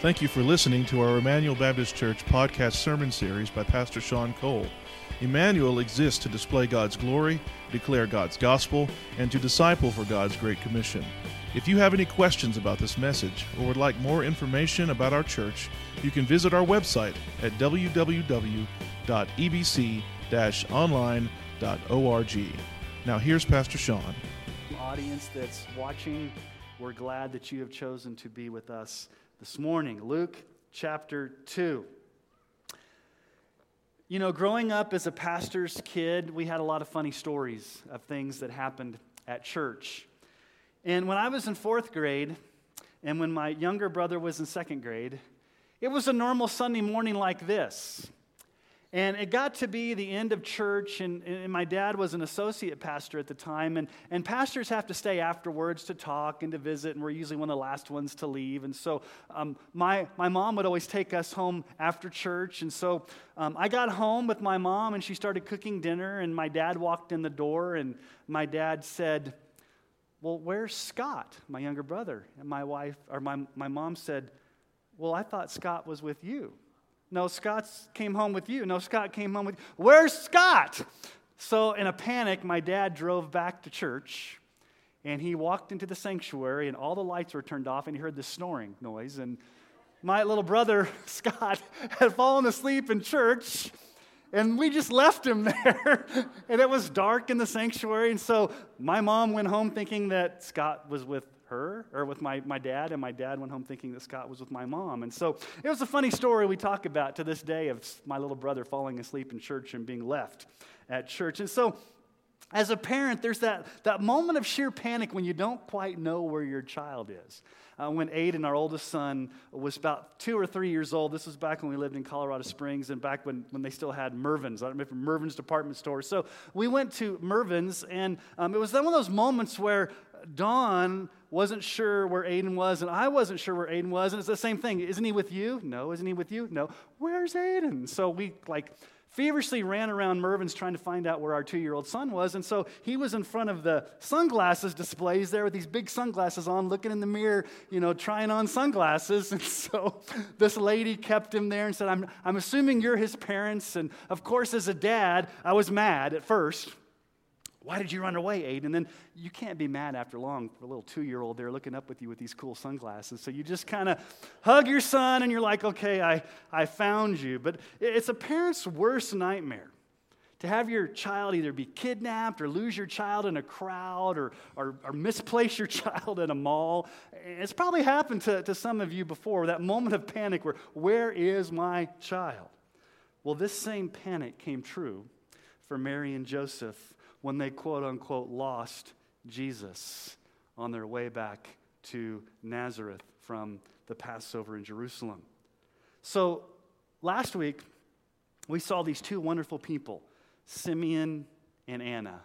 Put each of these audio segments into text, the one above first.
Thank you for listening to our Emmanuel Baptist Church podcast sermon series by Pastor Sean Cole. Emmanuel exists to display God's glory, declare God's gospel, and to disciple for God's Great Commission. If you have any questions about this message or would like more information about our church, you can visit our website at www.ebc-online.org. Now here's Pastor Sean. Audience that's watching, we're glad that you have chosen to be with us this morning. Luke chapter 2. You know, growing up as a pastor's kid, we had a lot of funny stories of things that happened at church. And when I was in fourth grade, and when my younger brother was in second grade, it was a normal Sunday morning like this. And it got to be the end of church, and, and, my dad was an associate pastor at the time. And, and pastors have to stay afterwards to talk and to visit, and we're usually one of the last ones to leave. And so um, my, my mom would always take us home after church. And so um, I got home with my mom, and she started cooking dinner, and my dad walked in the door, and my dad said, Well, where's Scott, my younger brother? And my wife, or my, my mom said, Well, I thought Scott was with you. No, Scott came home with you. No, Scott came home with you. Where's Scott? So, in a panic, my dad drove back to church and he walked into the sanctuary and all the lights were turned off and he heard the snoring noise. And my little brother, Scott, had fallen asleep in church and we just left him there. and it was dark in the sanctuary. And so my mom went home thinking that Scott was with her or with my, my dad, and my dad went home thinking that Scott was with my mom. And so it was a funny story we talk about to this day of my little brother falling asleep in church and being left at church. And so as a parent, there's that, that moment of sheer panic when you don't quite know where your child is. Uh, when Aiden, our oldest son, was about two or three years old, this was back when we lived in Colorado Springs and back when, when they still had Mervyn's. I don't remember Mervyn's department store. So we went to Mervyn's, and um, it was one of those moments where Dawn wasn't sure where Aiden was, and I wasn't sure where Aiden was. And it's the same thing. Isn't he with you? No. Isn't he with you? No. Where's Aiden? So we like feverishly ran around Mervyn's trying to find out where our two year old son was. And so he was in front of the sunglasses displays there with these big sunglasses on, looking in the mirror, you know, trying on sunglasses. And so this lady kept him there and said, I'm, I'm assuming you're his parents. And of course, as a dad, I was mad at first why did you run away, Aiden? And then you can't be mad after long for a little two year old there looking up with you with these cool sunglasses. So you just kind of hug your son and you're like, okay, I, I found you. But it's a parent's worst nightmare to have your child either be kidnapped or lose your child in a crowd or, or, or, misplace your child in a mall. It's probably happened to, to some of you before, that moment of panic where, where is my child? Well, this same panic came true for Mary and Joseph when they quote unquote lost Jesus on their way back to Nazareth from the Passover in Jerusalem. So last week, we saw these two wonderful people, Simeon and Anna.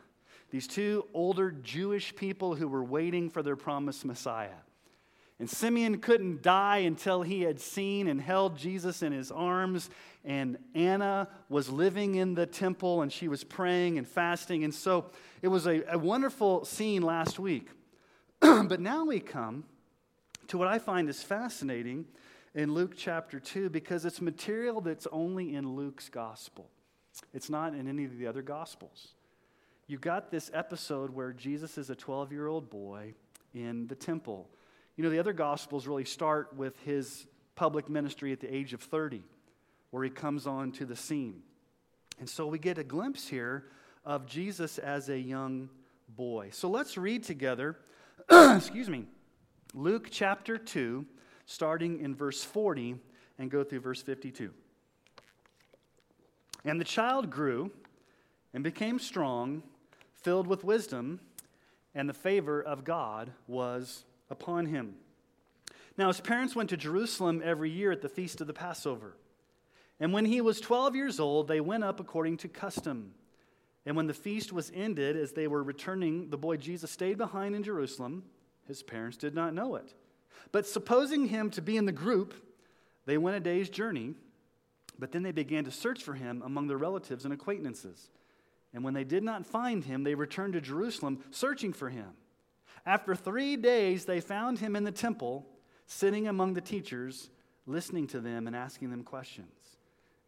These two older Jewish people who were waiting for their promised Messiah. And Simeon couldn't die until he had seen and held Jesus in his arms. And Anna was living in the temple and she was praying and fasting. And so it was a, a wonderful scene last week. but now we come to what I find is fascinating in Luke chapter 2 because it's material that's only in Luke's gospel, it's not in any of the other gospels. You got this episode where Jesus is a 12 year old boy in the temple you know, the other Gospels really start with his public ministry at the age of 30, where he comes on to the scene. And so we get a glimpse here of Jesus as a young boy. So let's read together, excuse me, Luke chapter 2, starting in verse 40 and go through verse 52. And the child grew and became strong, filled with wisdom, and the favor of God was upon him. Now, his parents went to Jerusalem every year at the feast of the Passover. And when he was 12 years old, they went up according to custom. And when the feast was ended, as they were returning, the boy Jesus stayed behind in Jerusalem. His parents did not know it. But supposing him to be in the group, they went a day's journey. But then they began to search for him among their relatives and acquaintances. And when they did not find him, they returned to Jerusalem, searching for him. After three days, they found him in the temple, sitting among the teachers, listening to them and asking them questions.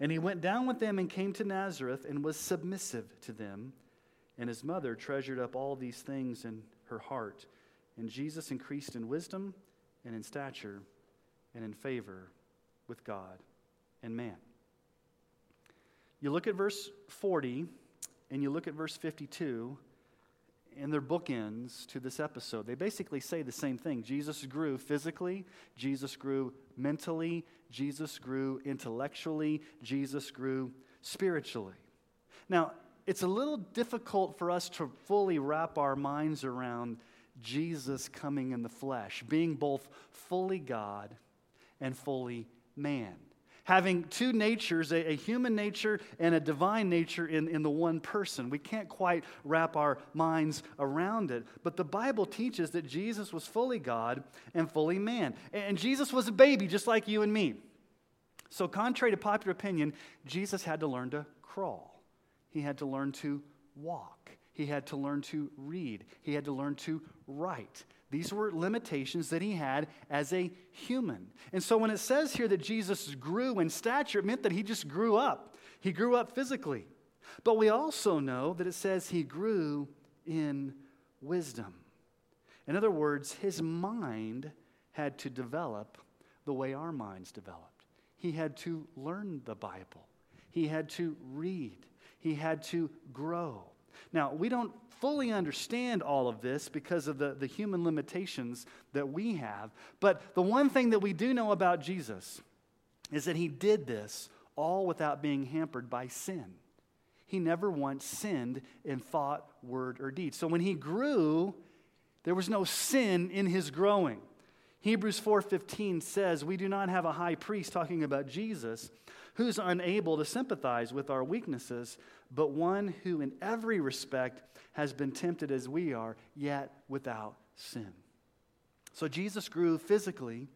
And he went down with them and came to Nazareth and was submissive to them. And his mother treasured up all these things in her heart. And Jesus increased in wisdom and in stature and in favor with God and man. You look at verse 40 and you look at verse 52, and they're bookends to this episode. They basically say the same thing. Jesus grew physically, Jesus grew mentally, Jesus grew intellectually, Jesus grew spiritually. Now, it's a little difficult for us to fully wrap our minds around Jesus coming in the flesh, being both fully God and fully man. Having two natures, a, a, human nature and a divine nature in, in the one person. We can't quite wrap our minds around it. But the Bible teaches that Jesus was fully God and fully man. And Jesus was a baby just like you and me. So, contrary to popular opinion, Jesus had to learn to crawl, he had to learn to walk. He had to learn to read. He had to learn to write. These were limitations that he had as a human. And so when it says here that Jesus grew in stature, it meant that he just grew up. He grew up physically. But we also know that it says he grew in wisdom. In other words, his mind had to develop the way our minds developed. He had to learn the Bible, he had to read, he had to grow. Now, we don't fully understand all of this because of the, the human limitations that we have. But the one thing that we do know about Jesus is that he did this all without being hampered by sin. He never once sinned in thought, word, or deed. So when he grew, there was no sin in his growing. Hebrews 4:15 says, "We do not have a high priest talking about Jesus who's unable to sympathize with our weaknesses, but one who in every respect has been tempted as we are, yet without sin." So Jesus grew physically,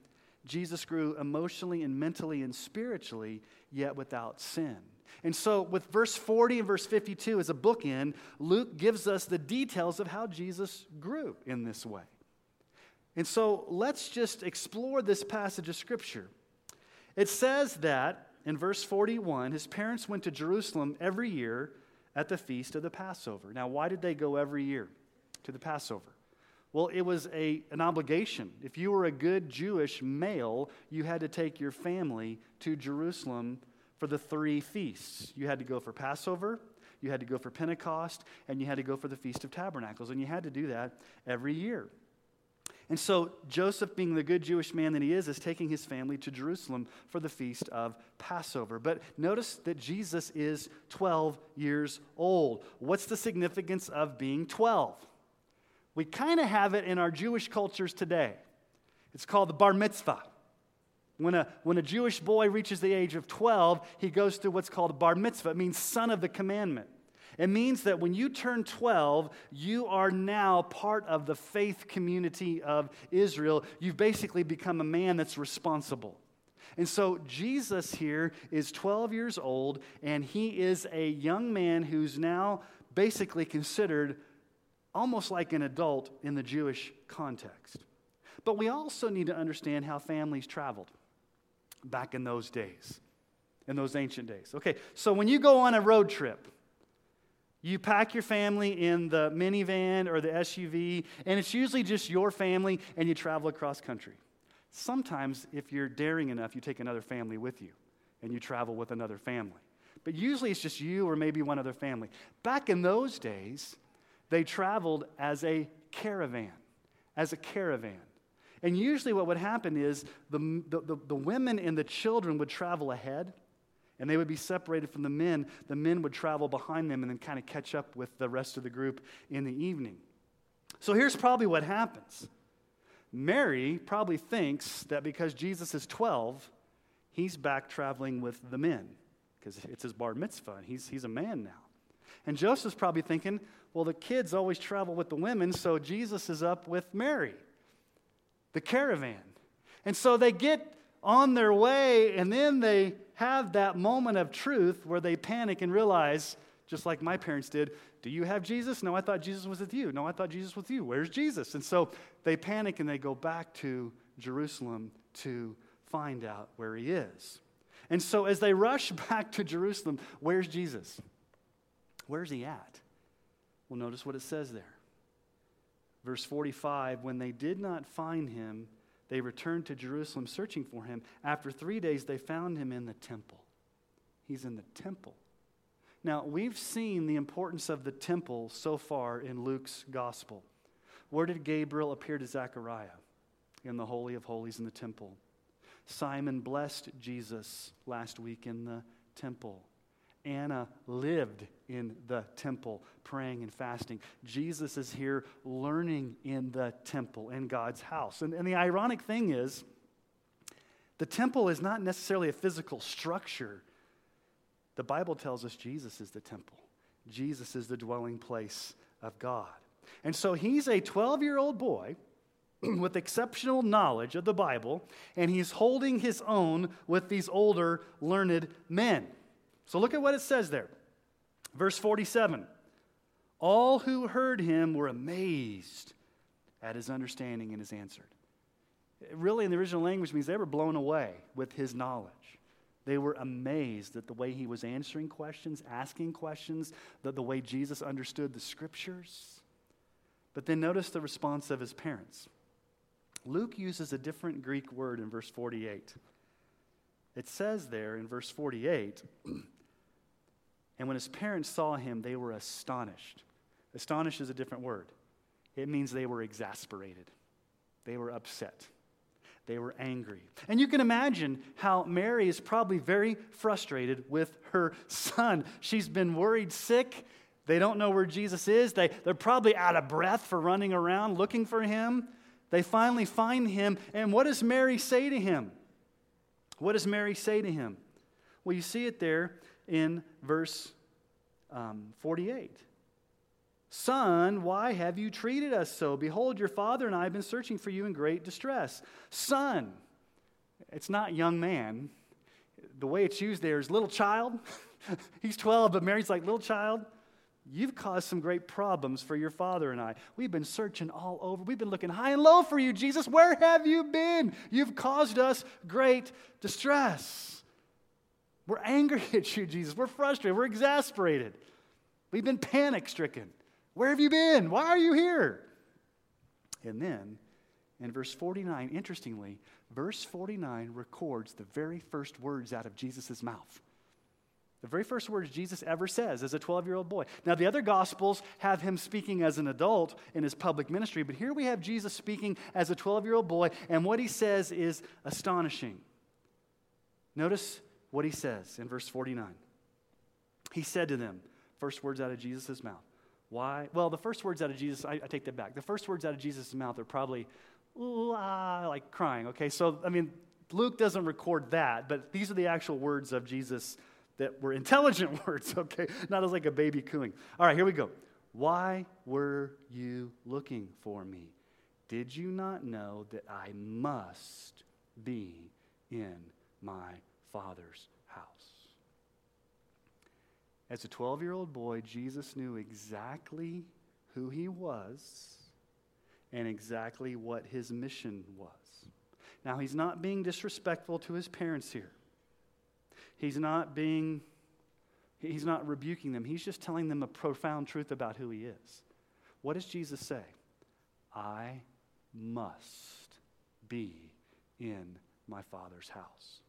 Jesus grew emotionally and mentally and spiritually, yet without sin. And so, with verse 40 and verse 52 as a bookend, Luke gives us the details of how Jesus grew in this way. And so let's just explore this passage of Scripture. It says that in verse 41, his parents went to Jerusalem every year at the feast of the Passover. Now, why did they go every year to the Passover? Well, it was a, an obligation. If you were a good Jewish male, you had to take your family to Jerusalem for the three feasts. You had to go for Passover, you had to go for Pentecost, and you had to go for the Feast of Tabernacles. And you had to do that every year. And so Joseph, being the good Jewish man that he is, is taking his family to Jerusalem for the feast of Passover. But notice that Jesus is 12 years old. What's the significance of being 12? We kind of have it in our Jewish cultures today. It's called the bar mitzvah. When a, when a Jewish boy reaches the age of 12, he goes through what's called a bar mitzvah. It means son of the commandment. It means that when you turn 12, you are now part of the faith community of Israel. You've basically become a man that's responsible. And so Jesus here is 12 years old, and he is a young man who's now basically considered almost like an adult in the Jewish context. But we also need to understand how families traveled back in those days, in those ancient days. Okay, so when you go on a road trip, you pack your family in the minivan or the SUV, and it's usually just your family, and you travel across country. Sometimes, if you're daring enough, you take another family with you, and you travel with another family. But usually it's just you or maybe one other family. Back in those days, they traveled as a caravan, as a caravan. And usually what would happen is the, the, the, the women and the children would travel ahead and they would be separated from the men. The men would travel behind them and then kind of catch up with the rest of the group in the evening. So here's probably what happens Mary probably thinks that because Jesus is 12, he's back traveling with the men because it's his bar mitzvah and he's, he's a man now. And Joseph's probably thinking, well, the kids always travel with the women, so Jesus is up with Mary, the caravan. And so they get on their way, and then they have that moment of truth where they panic and realize, just like my parents did, do you have Jesus? No, I thought Jesus was with you. No, I thought Jesus was with you. Where's Jesus? And so they panic and they go back to Jerusalem to find out where he is. And so as they rush back to Jerusalem, where's Jesus? Where's he at? Well, notice what it says there. Verse 45 When they did not find him, they returned to Jerusalem searching for him. After three days, they found him in the temple. He's in the temple. Now, we've seen the importance of the temple so far in Luke's gospel. Where did Gabriel appear to Zechariah? In the Holy of Holies in the temple. Simon blessed Jesus last week in the temple. Anna lived in the temple, praying and fasting. Jesus is here learning in the temple, in God's house. And, and the ironic thing is, the temple is not necessarily a physical structure. The Bible tells us Jesus is the temple, Jesus is the dwelling place of God. And so he's a 12 year old boy with exceptional knowledge of the Bible, and he's holding his own with these older, learned men. So look at what it says there. Verse 47 All who heard him were amazed at his understanding and his answer. It really, in the original language, means they were blown away with his knowledge. They were amazed at the way he was answering questions, asking questions, the, the way Jesus understood the scriptures. But then notice the response of his parents. Luke uses a different Greek word in verse 48. It says there in verse 48, and when his parents saw him, they were astonished. Astonished is a different word, it means they were exasperated, they were upset. They were angry. And you can imagine how Mary is probably very frustrated with her son. She's been worried sick. They don't know where Jesus is. They, they're probably out of breath for running around looking for him. They finally find him, and what does Mary say to him? What does Mary say to him? Well, you see it there in verse um, 48. Son, why have you treated us so? Behold, your father and I have been searching for you in great distress. Son, it's not young man. The way it's used there is little child. He's 12, but Mary's like little child. You've caused some great problems for your father and I. We've been searching all over. We've been looking high and low for you, Jesus. Where have you been? You've caused us great distress. We're angry at you, Jesus. We're frustrated. We're exasperated. We've been panic stricken. Where have you been? Why are you here? And then in verse 49, interestingly, verse 49 records the very first words out of Jesus' mouth. The very first words Jesus ever says as a 12 year old boy. Now, the other gospels have him speaking as an adult in his public ministry, but here we have Jesus speaking as a 12 year old boy, and what he says is astonishing. Notice what he says in verse 49. He said to them, first words out of Jesus' mouth. Why? Well, the first words out of Jesus, I, I take that back. The first words out of Jesus' mouth are probably, ah, like crying, okay? So, I mean, Luke doesn't record that, but these are the actual words of Jesus that were intelligent words, okay? Not as like a baby cooing. All right, here we go. Why were you looking for me? Did you not know that I must be in my Father's house? As a 12 year old boy, Jesus knew exactly who he was and exactly what his mission was. Now, he's not being disrespectful to his parents here. He's not being, he's not rebuking them. He's just telling them a profound truth about who he is. What does Jesus say? I must be in my Father's house.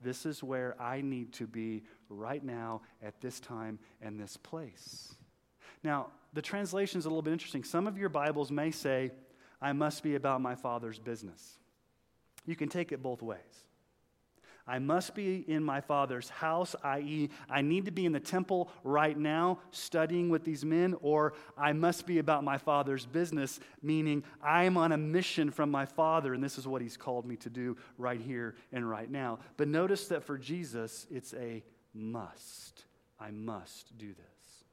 This is where I need to be right now, at this time, and this place. Now, the translation is a little bit interesting. Some of your Bibles may say, I must be about my Father's business. You can take it both ways. I must be in my Father's house, i.e., I need to be in the temple right now studying with these men, or I must be about my Father's business, meaning I'm on a mission from my Father, and this is what He's called me to do right here and right now. But notice that for Jesus, it's a must. I must do this.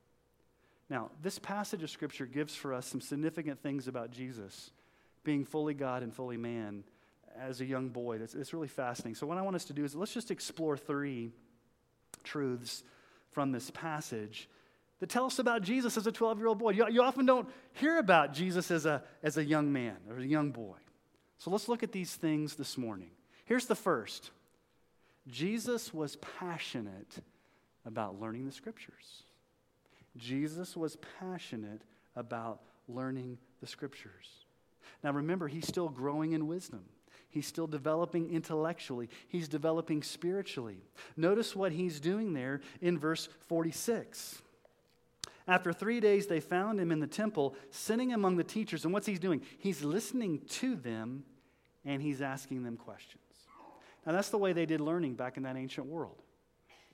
Now, this passage of Scripture gives for us some significant things about Jesus being fully God and fully man as a young boy. It's, it's really fascinating. So, what I want us to do is let's just explore three truths from this passage that tell us about Jesus as a 12 year old boy. You, you, often don't hear about Jesus as a, as a young man or a young boy. So let's look at these things this morning. Here's the first Jesus was passionate about learning the scriptures. Jesus was passionate about learning the scriptures. Now remember, he's still growing in wisdom. He's still developing intellectually. He's developing spiritually. Notice what he's doing there in verse 46. After three days, they found him in the temple, sitting among the teachers. And what's he doing? He's listening to them and he's asking them questions. Now, that's the way they did learning back in that ancient world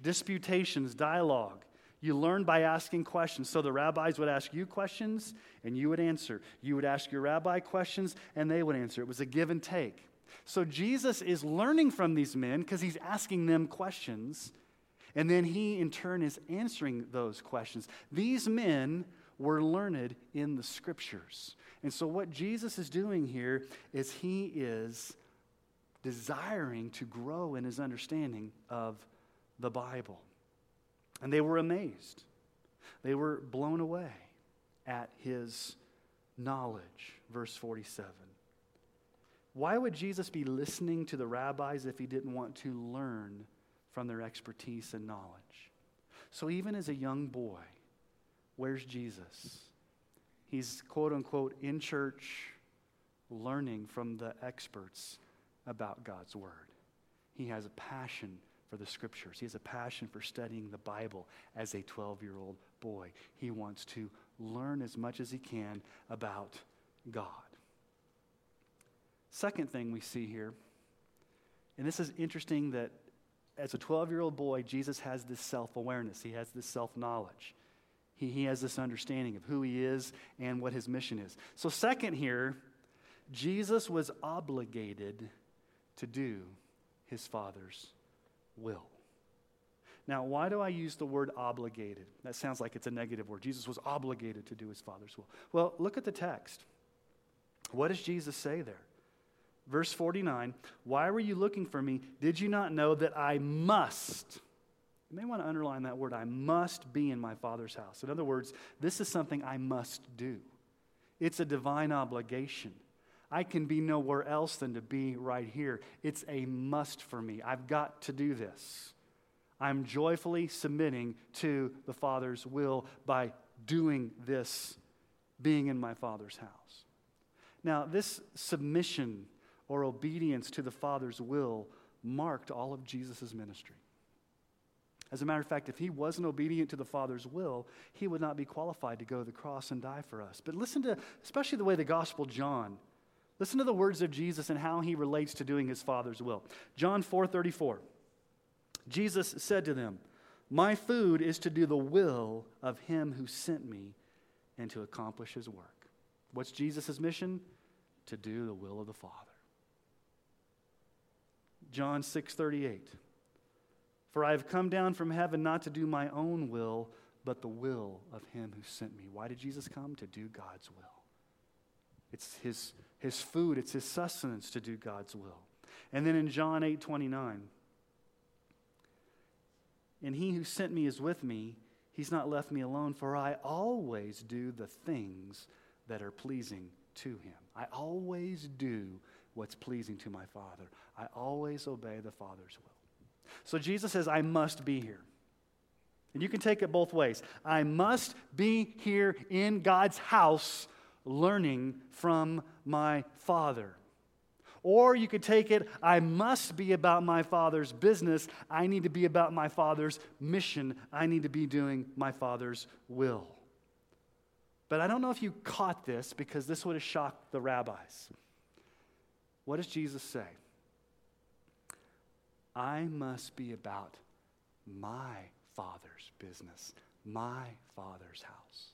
disputations, dialogue. You learn by asking questions. So the rabbis would ask you questions and you would answer. You would ask your rabbi questions and they would answer. It was a give and take. So Jesus is learning from these men because he's asking them questions. And then he, in turn, is answering those questions. These men were learned in the scriptures. And so, what Jesus is doing here is he is desiring to grow in his understanding of the Bible. And they were amazed, they were blown away at his knowledge. Verse 47. Why would Jesus be listening to the rabbis if he didn't want to learn from their expertise and knowledge? So, even as a young boy, where's Jesus? He's quote unquote in church learning from the experts about God's Word. He has a passion for the Scriptures, he has a passion for studying the Bible as a 12 year old boy. He wants to learn as much as he can about God. Second thing we see here, and this is interesting that as a 12 year old boy, Jesus has this self awareness, he has this self knowledge. He, he has this understanding of who he is and what his mission is. So, second, here, Jesus was obligated to do his Father's will. Now, why do I use the word obligated? That sounds like it's a negative word. Jesus was obligated to do his Father's will. Well, look at the text. What does Jesus say there? Verse 49 Why were you looking for me? Did you not know that I must? You may want to underline that word I must be in my Father's house. In other words, this is something I must do, it's a divine obligation. I can be nowhere else than to be right here. It's a must for me. I've got to do this. I'm joyfully submitting to the Father's will by doing this, being in my Father's house. Now, this submission or obedience to the Father's will marked all of Jesus' ministry. As a matter of fact, if he wasn't obedient to the Father's will, he would not be qualified to go to the cross and die for us. But listen to, especially the way the Gospel John, listen to the words of Jesus and how he relates to doing his Father's will. John 4:34. Jesus said to them, "My food is to do the will of him who sent me and to accomplish his work." What's Jesus' mission? To do the will of the Father. John 6:38. For I have come down from heaven not to do my own will, but the will of him who sent me. Why did Jesus come? To do God's will. It's his, his food, it's his sustenance to do God's will. And then in John 8 29, and he who sent me is with me. He's not left me alone, for I always do the things that are pleasing to him. I always do what's pleasing to my Father. I always obey the Father's will. So Jesus says, I must be here. And you can take it both ways. I must be here in God's house learning from my Father. Or you could take it, I must be about my Father's business. I need to be about my Father's mission. I need to be doing my Father's will. But I don't know if you caught this because this would have shocked the rabbis. What does Jesus say? I must be about my Father's business, my Father's house.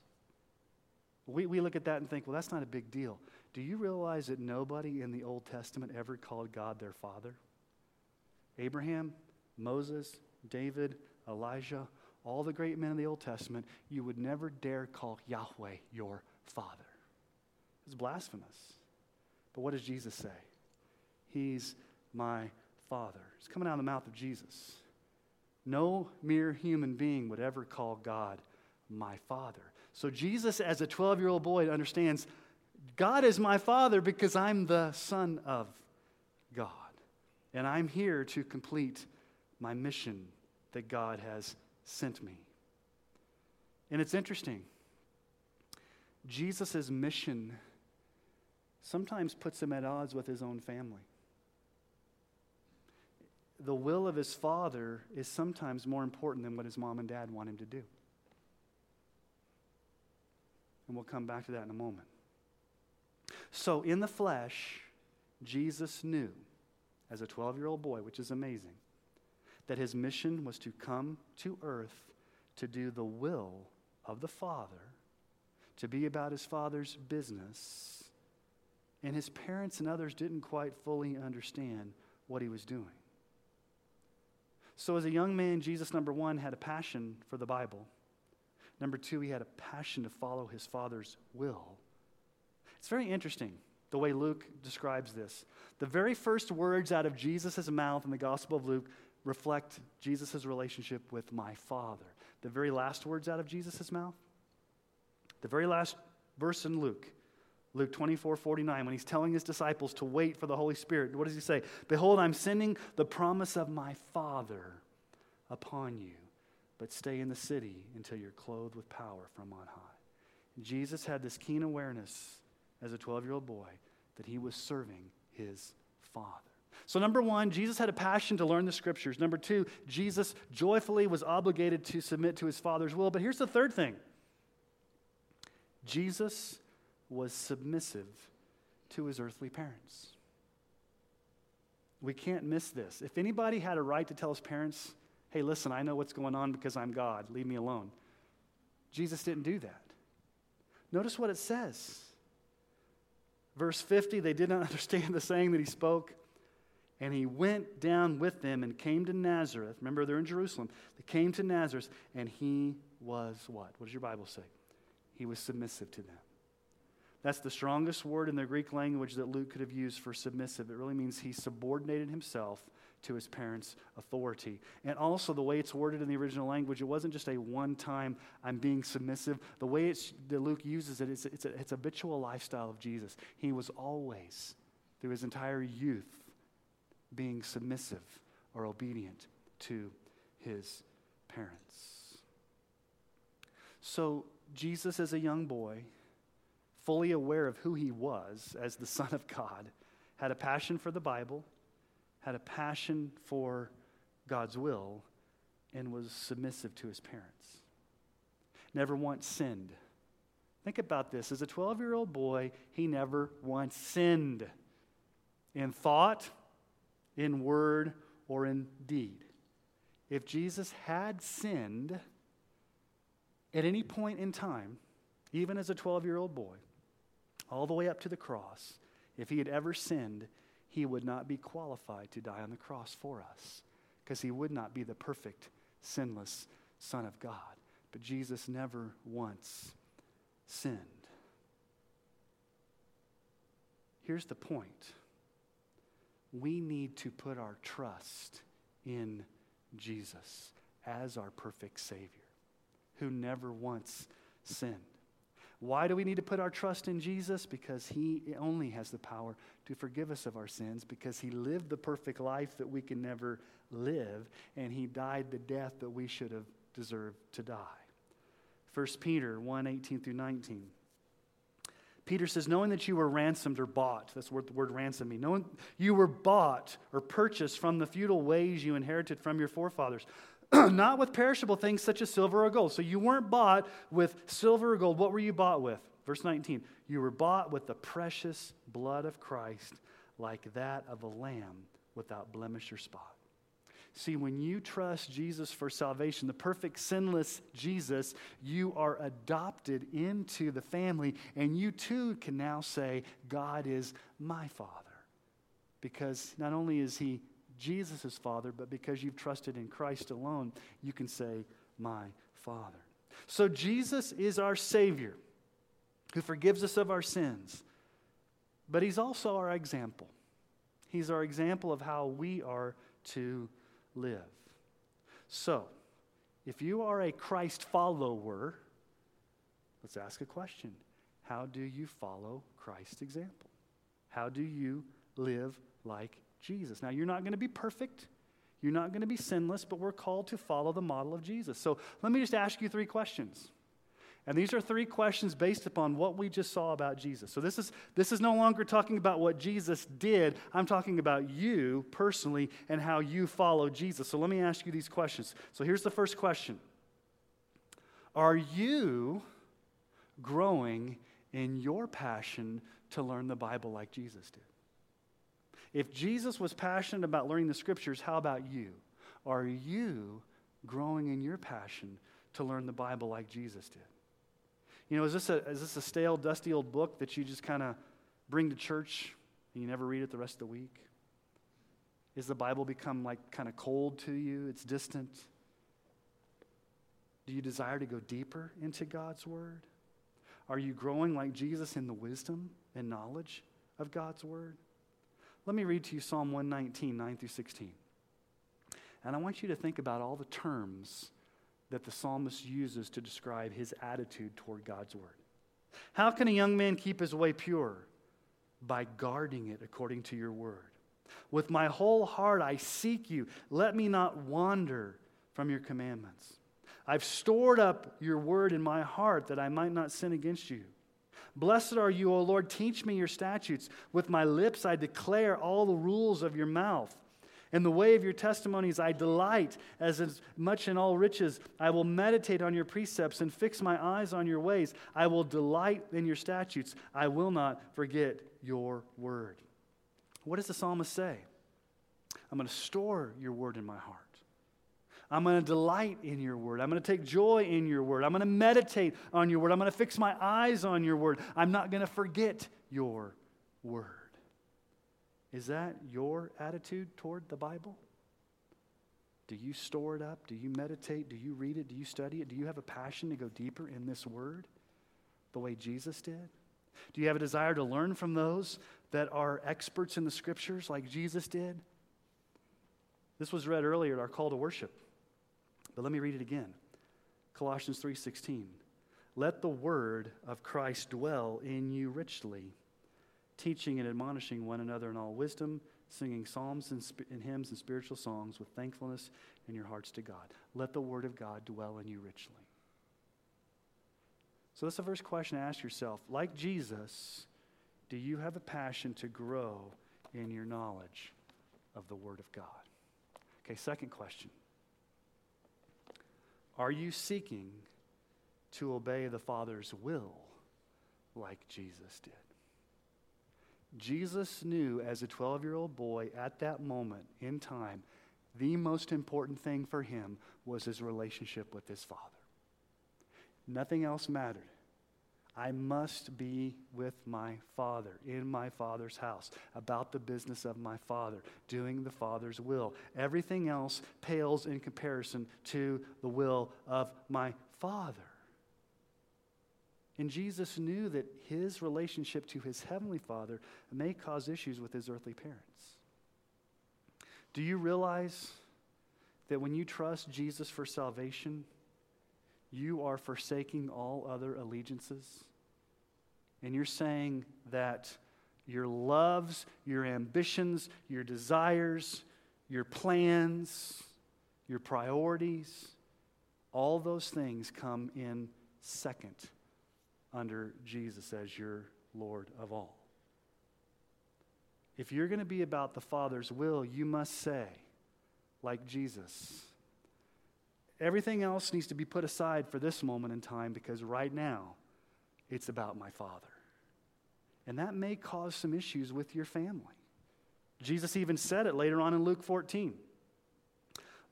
We, we look at that and think, well, that's not a big deal. Do you realize that nobody in the Old Testament ever called God their Father? Abraham, Moses, David, Elijah, all the great men in the Old Testament, you would never dare call Yahweh your father. It's blasphemous. But what does Jesus say? He's my father. It's coming out of the mouth of Jesus. No mere human being would ever call God my father. So Jesus, as a 12 year old boy, understands God is my father because I'm the son of God. And I'm here to complete my mission that God has sent me. And it's interesting. Jesus' mission sometimes puts him at odds with his own family. The will of his father is sometimes more important than what his mom and dad want him to do. And we'll come back to that in a moment. So, in the flesh, Jesus knew, as a 12 year old boy, which is amazing, that his mission was to come to earth to do the will of the Father, to be about his Father's business. And his parents and others didn't quite fully understand what he was doing. So, as a young man, Jesus, number one, had a passion for the Bible. Number two, he had a passion to follow his Father's will. It's very interesting the way Luke describes this. The very first words out of Jesus' mouth in the Gospel of Luke reflect Jesus' relationship with my Father. The very last words out of Jesus' mouth, the very last verse in Luke, Luke 24, 49, when he's telling his disciples to wait for the Holy Spirit, what does he say? Behold, I'm sending the promise of my Father upon you, but stay in the city until you're clothed with power from on high. Jesus had this keen awareness as a 12 year old boy that he was serving his Father. So, number one, Jesus had a passion to learn the scriptures. Number two, Jesus joyfully was obligated to submit to his Father's will. But here's the third thing Jesus was submissive to his earthly parents. We can't miss this. If anybody had a right to tell his parents, hey, listen, I know what's going on because I'm God, leave me alone, Jesus didn't do that. Notice what it says. Verse 50, they did not understand the saying that he spoke. And he went down with them and came to Nazareth. Remember, they're in Jerusalem. They came to Nazareth, and he was what? What does your Bible say? He was submissive to them. That's the strongest word in the Greek language that Luke could have used for submissive. It really means he subordinated himself to his parents' authority. And also, the way it's worded in the original language, it wasn't just a one time, I'm being submissive. The way that Luke uses it, it's, it's, a, it's habitual lifestyle of Jesus. He was always, through his entire youth, being submissive or obedient to his parents. So, Jesus, as a young boy, fully aware of who he was as the Son of God, had a passion for the Bible, had a passion for God's will, and was submissive to his parents. Never once sinned. Think about this. As a 12 year old boy, he never once sinned in thought, in word, or in deed. If Jesus had sinned at any point in time, even as a 12 year old boy, all the way up to the cross, if he had ever sinned, he would not be qualified to die on the cross for us because he would not be the perfect, sinless Son of God. But Jesus never once sinned. Here's the point we need to put our trust in Jesus as our perfect Savior who never once sinned. Why do we need to put our trust in Jesus? Because He only has the power to forgive us of our sins, because He lived the perfect life that we can never live, and He died the death that we should have deserved to die. 1 Peter 1 18 through 19. Peter says, knowing that you were ransomed or bought, that's what the word ransom means, knowing you were bought or purchased from the futile ways you inherited from your forefathers not with perishable things such as silver or gold. So you weren't bought with silver or gold. What were you bought with? Verse 19. You were bought with the precious blood of Christ, like that of a lamb without blemish or spot. See, when you trust Jesus for salvation, the perfect, sinless Jesus, you are adopted into the family, and you too can now say, God is my Father. Because not only is He Jesus' Father, but because you've trusted in Christ alone, you can say, My Father. So Jesus is our Savior who forgives us of our sins, but He's also our example. He's our example of how we are to live. So, if you are a Christ follower, let's ask a question How do you follow Christ's example? How do you live like Jesus? Now, you're not going to be perfect. You're not going to be sinless, but we're called to follow the model of Jesus. So let me just ask you three questions. And these are three questions based upon what we just saw about Jesus. So this is, this is no longer talking about what Jesus did. I'm talking about you personally and how you follow Jesus. So let me ask you these questions. So here's the first question Are you growing in your passion to learn the Bible like Jesus did? If Jesus was passionate about learning the scriptures, how about you? Are you growing in your passion to learn the Bible like Jesus did? You know, is this a, is this a stale, dusty old book that you just kind of bring to church and you never read it the rest of the week? Is the Bible become like kind of cold to you? It's distant? Do you desire to go deeper into God's Word? Are you growing like Jesus in the wisdom and knowledge of God's Word? Let me read to you Psalm 119, 9 through 16. And I want you to think about all the terms that the psalmist uses to describe his attitude toward God's word. How can a young man keep his way pure? By guarding it according to your word. With my whole heart I seek you. Let me not wander from your commandments. I've stored up your word in my heart that I might not sin against you. Blessed are you, O Lord. Teach me your statutes. With my lips I declare all the rules of your mouth. In the way of your testimonies I delight, as, much in all riches. I will meditate on your precepts and fix my eyes on your ways. I will delight in your statutes. I will not forget your word. What does the psalmist say? I'm going to store your word in my heart. I'm going to delight in your word. I'm going to take joy in your word. I'm going to meditate on your word. I'm going to fix my eyes on your word. I'm not going to forget your word. Is that your attitude toward the Bible? Do you store it up? Do you meditate? Do you read it? Do you study it? Do you have a passion to go deeper in this word the way Jesus did? Do you have a desire to learn from those that are experts in the scriptures like Jesus did? This was read earlier at our call to worship. But let me read it again. Colossians 3:16. Let the word of Christ dwell in you richly, teaching and admonishing one another in all wisdom, singing psalms and, sp- and hymns and spiritual songs with thankfulness in your hearts to God. Let the word of God dwell in you richly. So that's the first question to ask yourself. Like Jesus, do you have a passion to grow in your knowledge of the Word of God? Okay, second question. Are you seeking to obey the Father's will like Jesus did? Jesus knew as a 12 year old boy at that moment in time, the most important thing for him was his relationship with his Father. Nothing else mattered. I must be with my Father, in my Father's house, about the business of my Father, doing the Father's will. Everything else pales in comparison to the will of my Father. And Jesus knew that his relationship to his heavenly Father may cause issues with his earthly parents. Do you realize that when you trust Jesus for salvation, you are forsaking all other allegiances. And you're saying that your loves, your ambitions, your desires, your plans, your priorities, all those things come in second under Jesus as your Lord of all. If you're going to be about the Father's will, you must say, like Jesus, Everything else needs to be put aside for this moment in time because right now it's about my Father. And that may cause some issues with your family. Jesus even said it later on in Luke 14.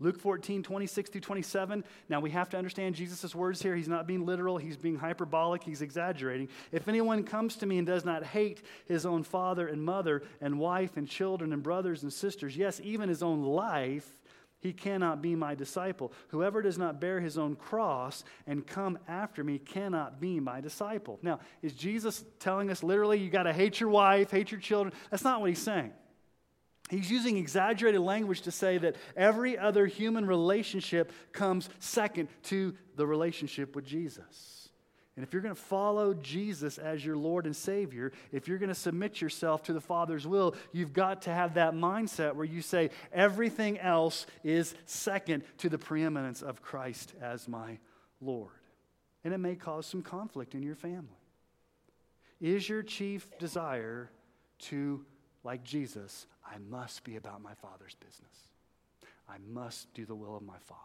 Luke 14, 26 through 27. Now we have to understand Jesus' words here. He's not being literal, he's being hyperbolic, he's exaggerating. If anyone comes to me and does not hate his own father and mother and wife and children and brothers and sisters, yes, even his own life, he cannot be my disciple. Whoever does not bear his own cross and come after me cannot be my disciple. Now, is Jesus telling us literally you got to hate your wife, hate your children? That's not what he's saying. He's using exaggerated language to say that every other human relationship comes second to the relationship with Jesus. And if you're going to follow Jesus as your Lord and Savior, if you're going to submit yourself to the Father's will, you've got to have that mindset where you say, everything else is second to the preeminence of Christ as my Lord. And it may cause some conflict in your family. Is your chief desire to, like Jesus, I must be about my Father's business. I must do the will of my Father.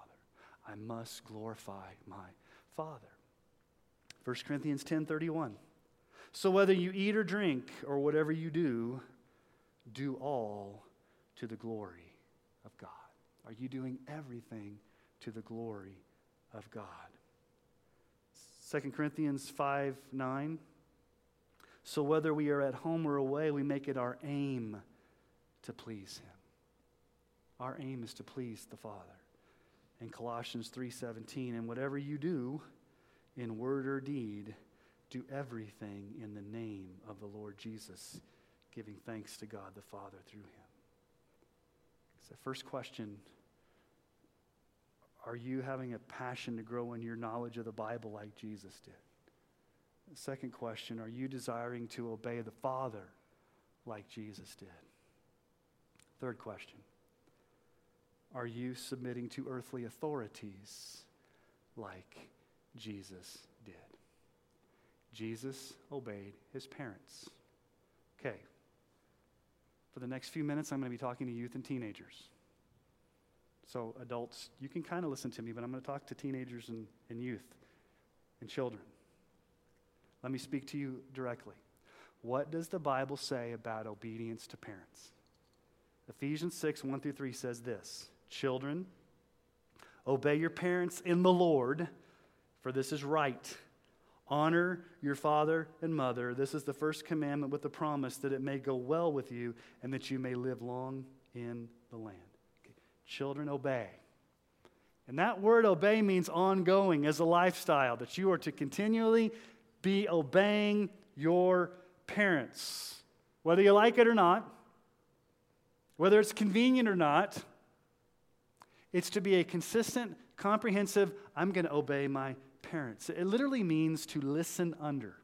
I must glorify my Father. 1 Corinthians 10:31. So whether you eat or drink or whatever you do, do all to the glory of God. Are you doing everything to the glory of God? 2 Corinthians 5 9. So whether we are at home or away, we make it our aim to please him. Our aim is to please the Father. In Colossians 3:17, and whatever you do in word or deed, do everything in the name of the Lord Jesus, giving thanks to God the Father through him. So first question, are you having a passion to grow in your knowledge of the Bible like Jesus did? The second question, are you desiring to obey the Father like Jesus did? Third question Are you submitting to earthly authorities like Jesus did? Jesus obeyed his parents. Okay. For the next few minutes, I'm going to be talking to youth and teenagers. So, adults, you can kind of listen to me, but I'm going to talk to teenagers and, and youth and children. Let me speak to you directly. What does the Bible say about obedience to parents? Ephesians 6, 1 through 3 says this Children, obey your parents in the Lord, for this is right. Honor your father and mother. This is the first commandment with the promise that it may go well with you and that you may live long in the land. Okay. Children, obey. And that word obey means ongoing as a lifestyle, that you are to continually be obeying your parents, whether you like it or not whether it's convenient or not, it's to be a consistent, comprehensive, I'm going to obey my parents. It literally means to listen under.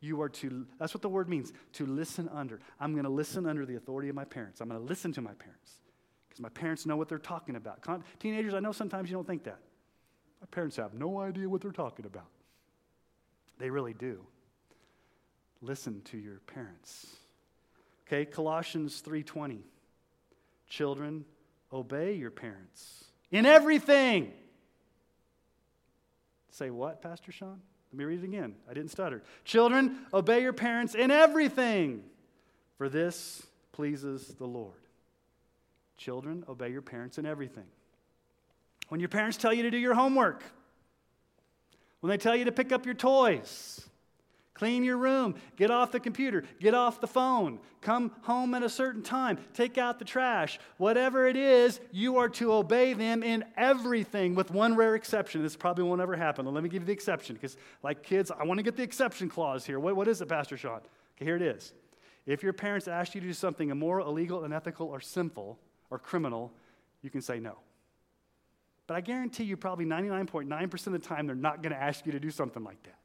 You are to, that's what the word means, to listen under. I'm going to listen under the authority of my parents. I'm going to listen to my parents because my parents know what they're talking about. Con- teenagers, I know sometimes you don't think that. My parents have no idea what they're talking about. They really do. Listen to your parents. Okay, Colossians 3:20. Children, obey your parents in everything. Say what, Pastor Sean? Let me read it again. I didn't stutter. Children, obey your parents in everything, for this pleases the Lord. Children, obey your parents in everything. When your parents tell you to do your homework, when they tell you to pick up your toys, Clean your room. Get off the computer. Get off the phone. Come home at a certain time. Take out the trash. Whatever it is, you are to obey them in everything, with one rare exception. This probably won't ever happen. Let me give you the exception because, like kids, I want to get the exception clause here. What, what is it, Pastor Sean? Okay, here it is. If your parents ask you to do something immoral, illegal, unethical, or sinful, or criminal, you can say no. But I guarantee you, probably 99.9% of the time, they're not going to ask you to do something like that.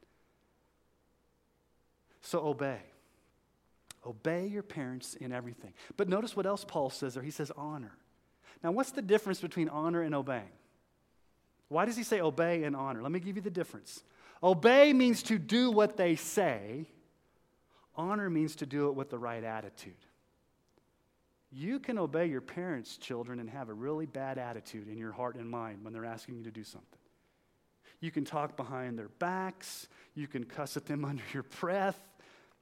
So obey. Obey your parents in everything. But notice what else Paul says there. He says honor. Now, what's the difference between honor and obeying? Why does he say obey and honor? Let me give you the difference. Obey means to do what they say, honor means to do it with the right attitude. You can obey your parents' children and have a really bad attitude in your heart and mind when they're asking you to do something. You can talk behind their backs, you can cuss at them under your breath,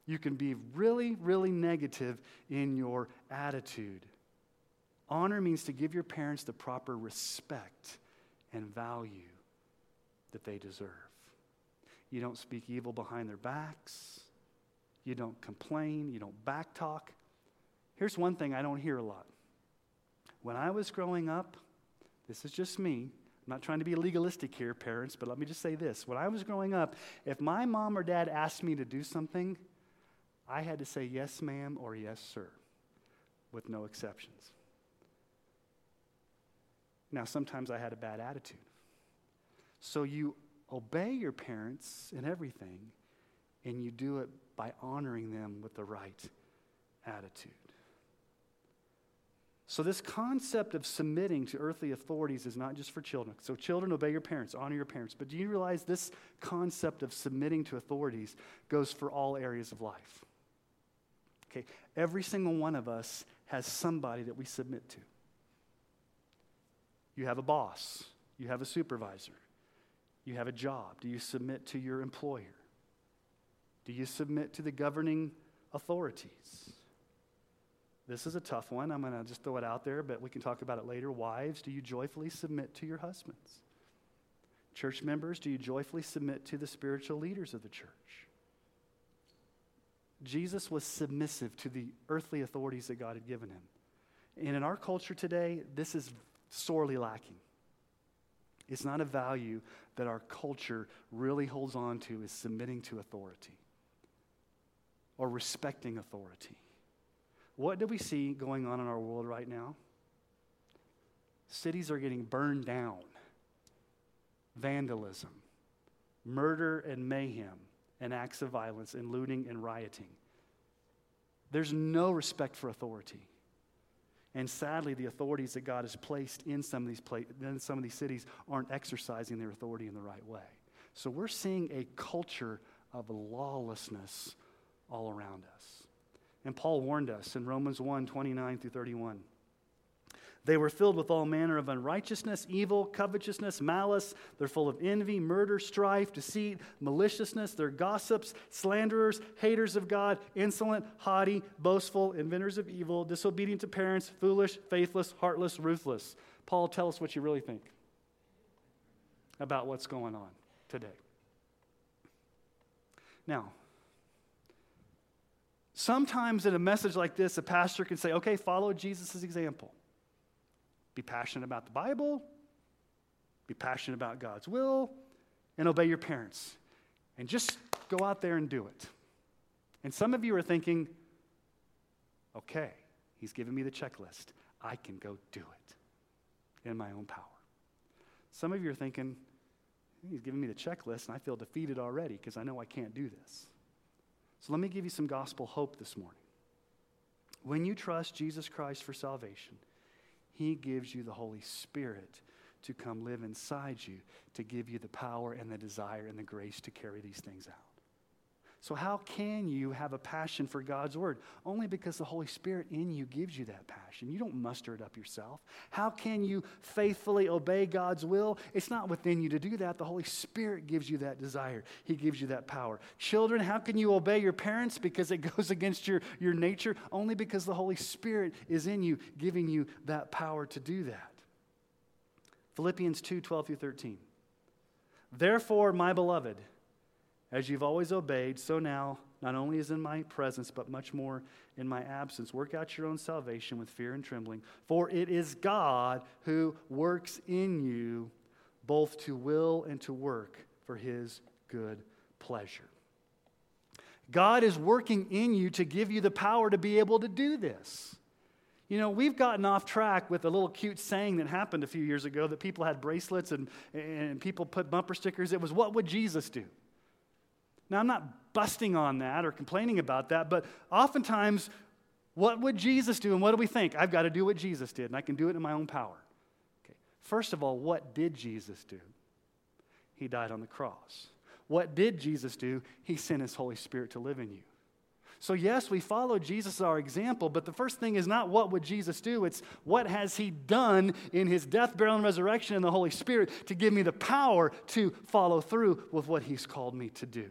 you can be really, really negative in your attitude. Honor means to give your parents the proper respect and value that they deserve. You don't speak evil behind their backs. You don't complain. You don't backtalk. Here's one thing I don't hear a lot. When I was growing up, this is just me. I'm not trying to be legalistic here, parents, but let me just say this. When I was growing up, if my mom or dad asked me to do something, I had to say yes, ma'am, or yes, sir, with no exceptions. Now, sometimes I had a bad attitude. So you obey your parents in everything, and you do it by honoring them with the right attitude. So, this concept of submitting to earthly authorities is not just for children. So, children, obey your parents, honor your parents. But do you realize this concept of submitting to authorities goes for all areas of life? Okay, every single one of us has somebody that we submit to. You have a boss, you have a supervisor, you have a job. Do you submit to your employer? Do you submit to the governing authorities? This is a tough one. I'm going to just throw it out there, but we can talk about it later. Wives, do you joyfully submit to your husbands? Church members, do you joyfully submit to the spiritual leaders of the church? Jesus was submissive to the earthly authorities that God had given him. And in our culture today, this is sorely lacking. It's not a value that our culture really holds on to is submitting to authority or respecting authority. What do we see going on in our world right now? Cities are getting burned down, vandalism, murder and mayhem, and acts of violence, and looting and rioting. There's no respect for authority. And sadly, the authorities that God has placed in some of these, pla- in some of these cities aren't exercising their authority in the right way. So we're seeing a culture of lawlessness all around us. And Paul warned us in Romans 1 29 through 31. They were filled with all manner of unrighteousness, evil, covetousness, malice. They're full of envy, murder, strife, deceit, maliciousness. They're gossips, slanderers, haters of God, insolent, haughty, boastful, inventors of evil, disobedient to parents, foolish, faithless, heartless, ruthless. Paul, tell us what you really think about what's going on today. Now, Sometimes in a message like this, a pastor can say, okay, follow Jesus' example. Be passionate about the Bible, be passionate about God's will, and obey your parents. And just go out there and do it. And some of you are thinking, okay, he's giving me the checklist. I can go do it in my own power. Some of you are thinking, he's giving me the checklist, and I feel defeated already because I know I can't do this. So let me give you some gospel hope this morning. When you trust Jesus Christ for salvation, He gives you the Holy Spirit to come live inside you, to give you the power and the desire and the grace to carry these things out. So, how can you have a passion for God's Word? Only because the Holy Spirit in you gives you that passion. You don't muster it up yourself. How can you faithfully obey God's will? It's not within you to do that. The Holy Spirit gives you that desire, He gives you that power. Children, how can you obey your parents? Because it goes against your, your nature? Only because the Holy Spirit is in you, giving you that power to do that. Philippians 2 12 through 13. Therefore, my beloved, as you've always obeyed, so now, not only is in my presence, but much more in my absence. Work out your own salvation with fear and trembling, for it is God who works in you both to will and to work for his good pleasure. God is working in you to give you the power to be able to do this. You know, we've gotten off track with a little cute saying that happened a few years ago that people had bracelets and, and people put bumper stickers. It was, What would Jesus do? Now, I'm not busting on that or complaining about that, but oftentimes, what would Jesus do? And what do we think? I've got to do what Jesus did, and I can do it in my own power. Okay. First of all, what did Jesus do? He died on the cross. What did Jesus do? He sent His Holy Spirit to live in you. So, yes, we follow Jesus as our example, but the first thing is not what would Jesus do, it's what has he done in his death, burial, and resurrection in the Holy Spirit to give me the power to follow through with what he's called me to do.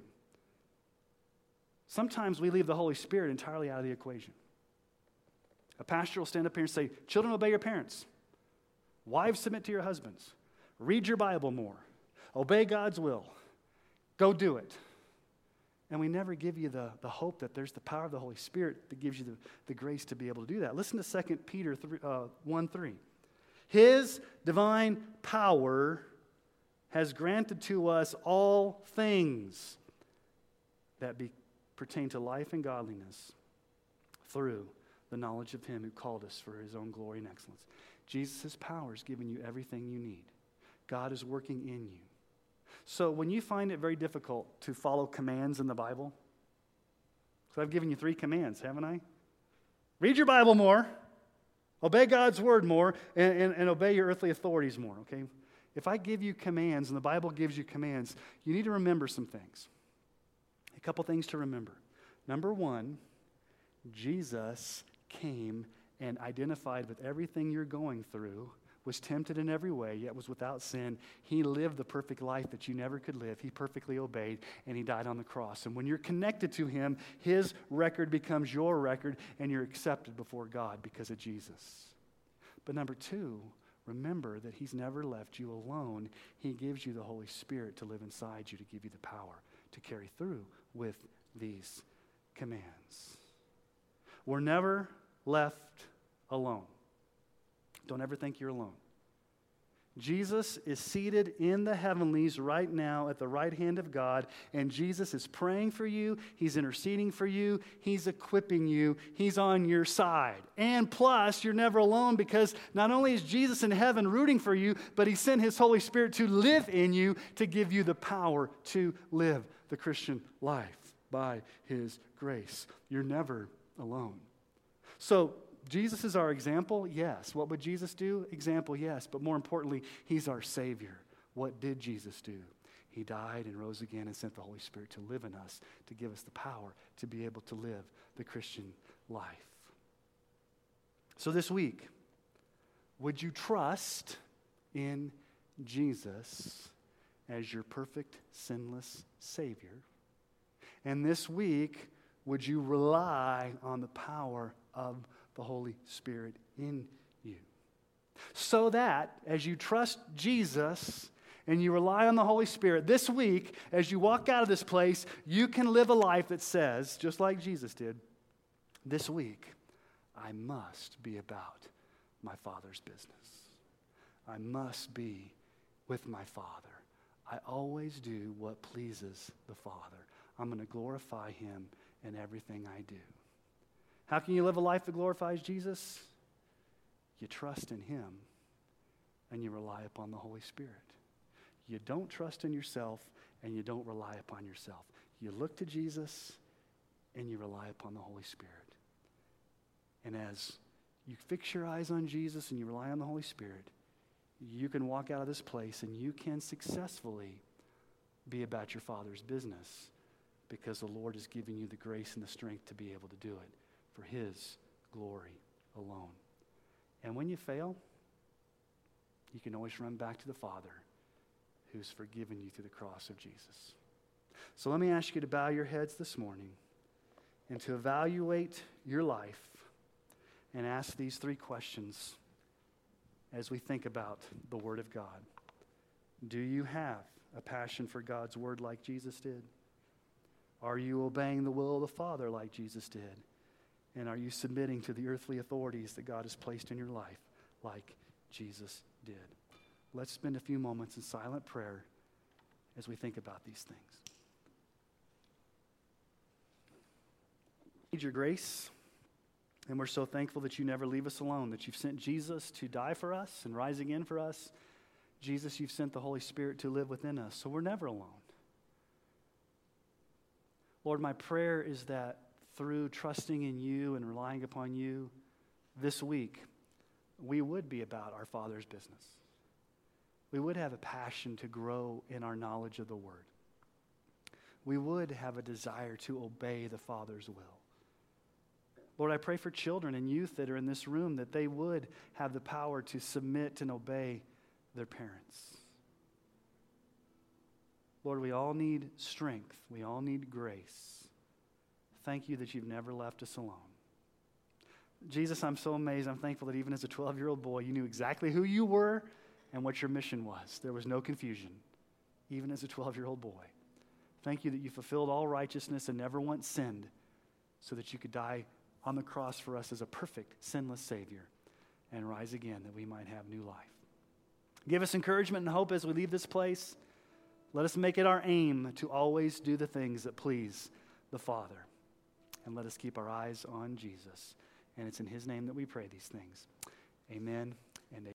Sometimes we leave the Holy Spirit entirely out of the equation. A pastor will stand up here and say, Children, obey your parents. Wives, submit to your husbands. Read your Bible more. Obey God's will. Go do it. And we never give you the, the hope that there's the power of the Holy Spirit that gives you the, the grace to be able to do that. Listen to 2 Peter 3, uh, 1 3. His divine power has granted to us all things that be, pertain to life and godliness through the knowledge of Him who called us for His own glory and excellence. Jesus' power is giving you everything you need. God is working in you. So when you find it very difficult to follow commands in the Bible, so I've given you three commands, haven't I? Read your Bible more, obey God's word more, and, and, and obey your earthly authorities more, okay? If I give you commands and the Bible gives you commands, you need to remember some things. A couple things to remember. Number one, Jesus came and identified with everything you're going through, was tempted in every way, yet was without sin. He lived the perfect life that you never could live. He perfectly obeyed, and he died on the cross. And when you're connected to him, his record becomes your record, and you're accepted before God because of Jesus. But number two, remember that he's never left you alone. He gives you the Holy Spirit to live inside you, to give you the power to carry through with these commands. We're never left alone. Don't ever think you're alone. Jesus is seated in the heavenlies right now at the right hand of God, and Jesus is praying for you. He's interceding for you. He's equipping you. He's on your side. And plus, you're never alone because not only is Jesus in heaven rooting for you, but He sent His Holy Spirit to live in you to give you the power to live the Christian life by His grace. You're never alone. So, Jesus is our example? Yes. What would Jesus do? Example, yes. But more importantly, He's our Savior. What did Jesus do? He died and rose again and sent the Holy Spirit to live in us, to give us the power to be able to live the Christian life. So this week, would you trust in Jesus as your perfect, sinless Savior? And this week, would you rely on the power of the Holy Spirit in you. So that as you trust Jesus and you rely on the Holy Spirit, this week, as you walk out of this place, you can live a life that says, just like Jesus did, this week, I must be about my Father's business. I must be with my Father. I always do what pleases the Father. I'm going to glorify Him in everything I do. How can you live a life that glorifies Jesus? You trust in Him and you rely upon the Holy Spirit. You don't trust in yourself and you don't rely upon yourself. You look to Jesus and you rely upon the Holy Spirit. And as you fix your eyes on Jesus and you rely on the Holy Spirit, you can walk out of this place and you can successfully be about your Father's business because the Lord has given you the grace and the strength to be able to do it for His glory alone. And when you fail, you can always run back to the Father who's forgiven you through the cross of Jesus. So let me ask you to bow your heads this morning and to evaluate your life and ask these three questions as we think about the Word of God. Do you have a passion for God's Word like Jesus did? Are you obeying the will of the Father like Jesus did? And are you submitting to the earthly authorities that God has placed in your life like Jesus did? Let's spend a few moments in silent prayer as we think about these things. Need your grace, and we're so thankful that you never leave us alone, that you've sent Jesus to die for us and rise again for us. Jesus, you've sent the Holy Spirit to live within us, so we're never alone. Lord, my prayer is that through trusting in you and relying upon you this week, we would be about our Father's business. We would have a passion to grow in our knowledge of the Word. We would have a desire to obey the Father's will. Lord, I pray for children and youth that are in this room that they would have the power to submit and obey their parents. Lord, we all need strength, we all need grace. Thank you that you've never left us alone. Jesus, I'm so amazed. I'm thankful that even as a 12 year old boy, you knew exactly who you were and what your mission was. There was no confusion, even as a 12 year old boy. Thank you that you fulfilled all righteousness and never once sinned so that you could die on the cross for us as a perfect, sinless Savior and rise again that we might have new life. Give us encouragement and hope as we leave this place. Let us make it our aim to always do the things that please the Father. And let us keep our eyes on Jesus. And it's in His name that we pray these things. Amen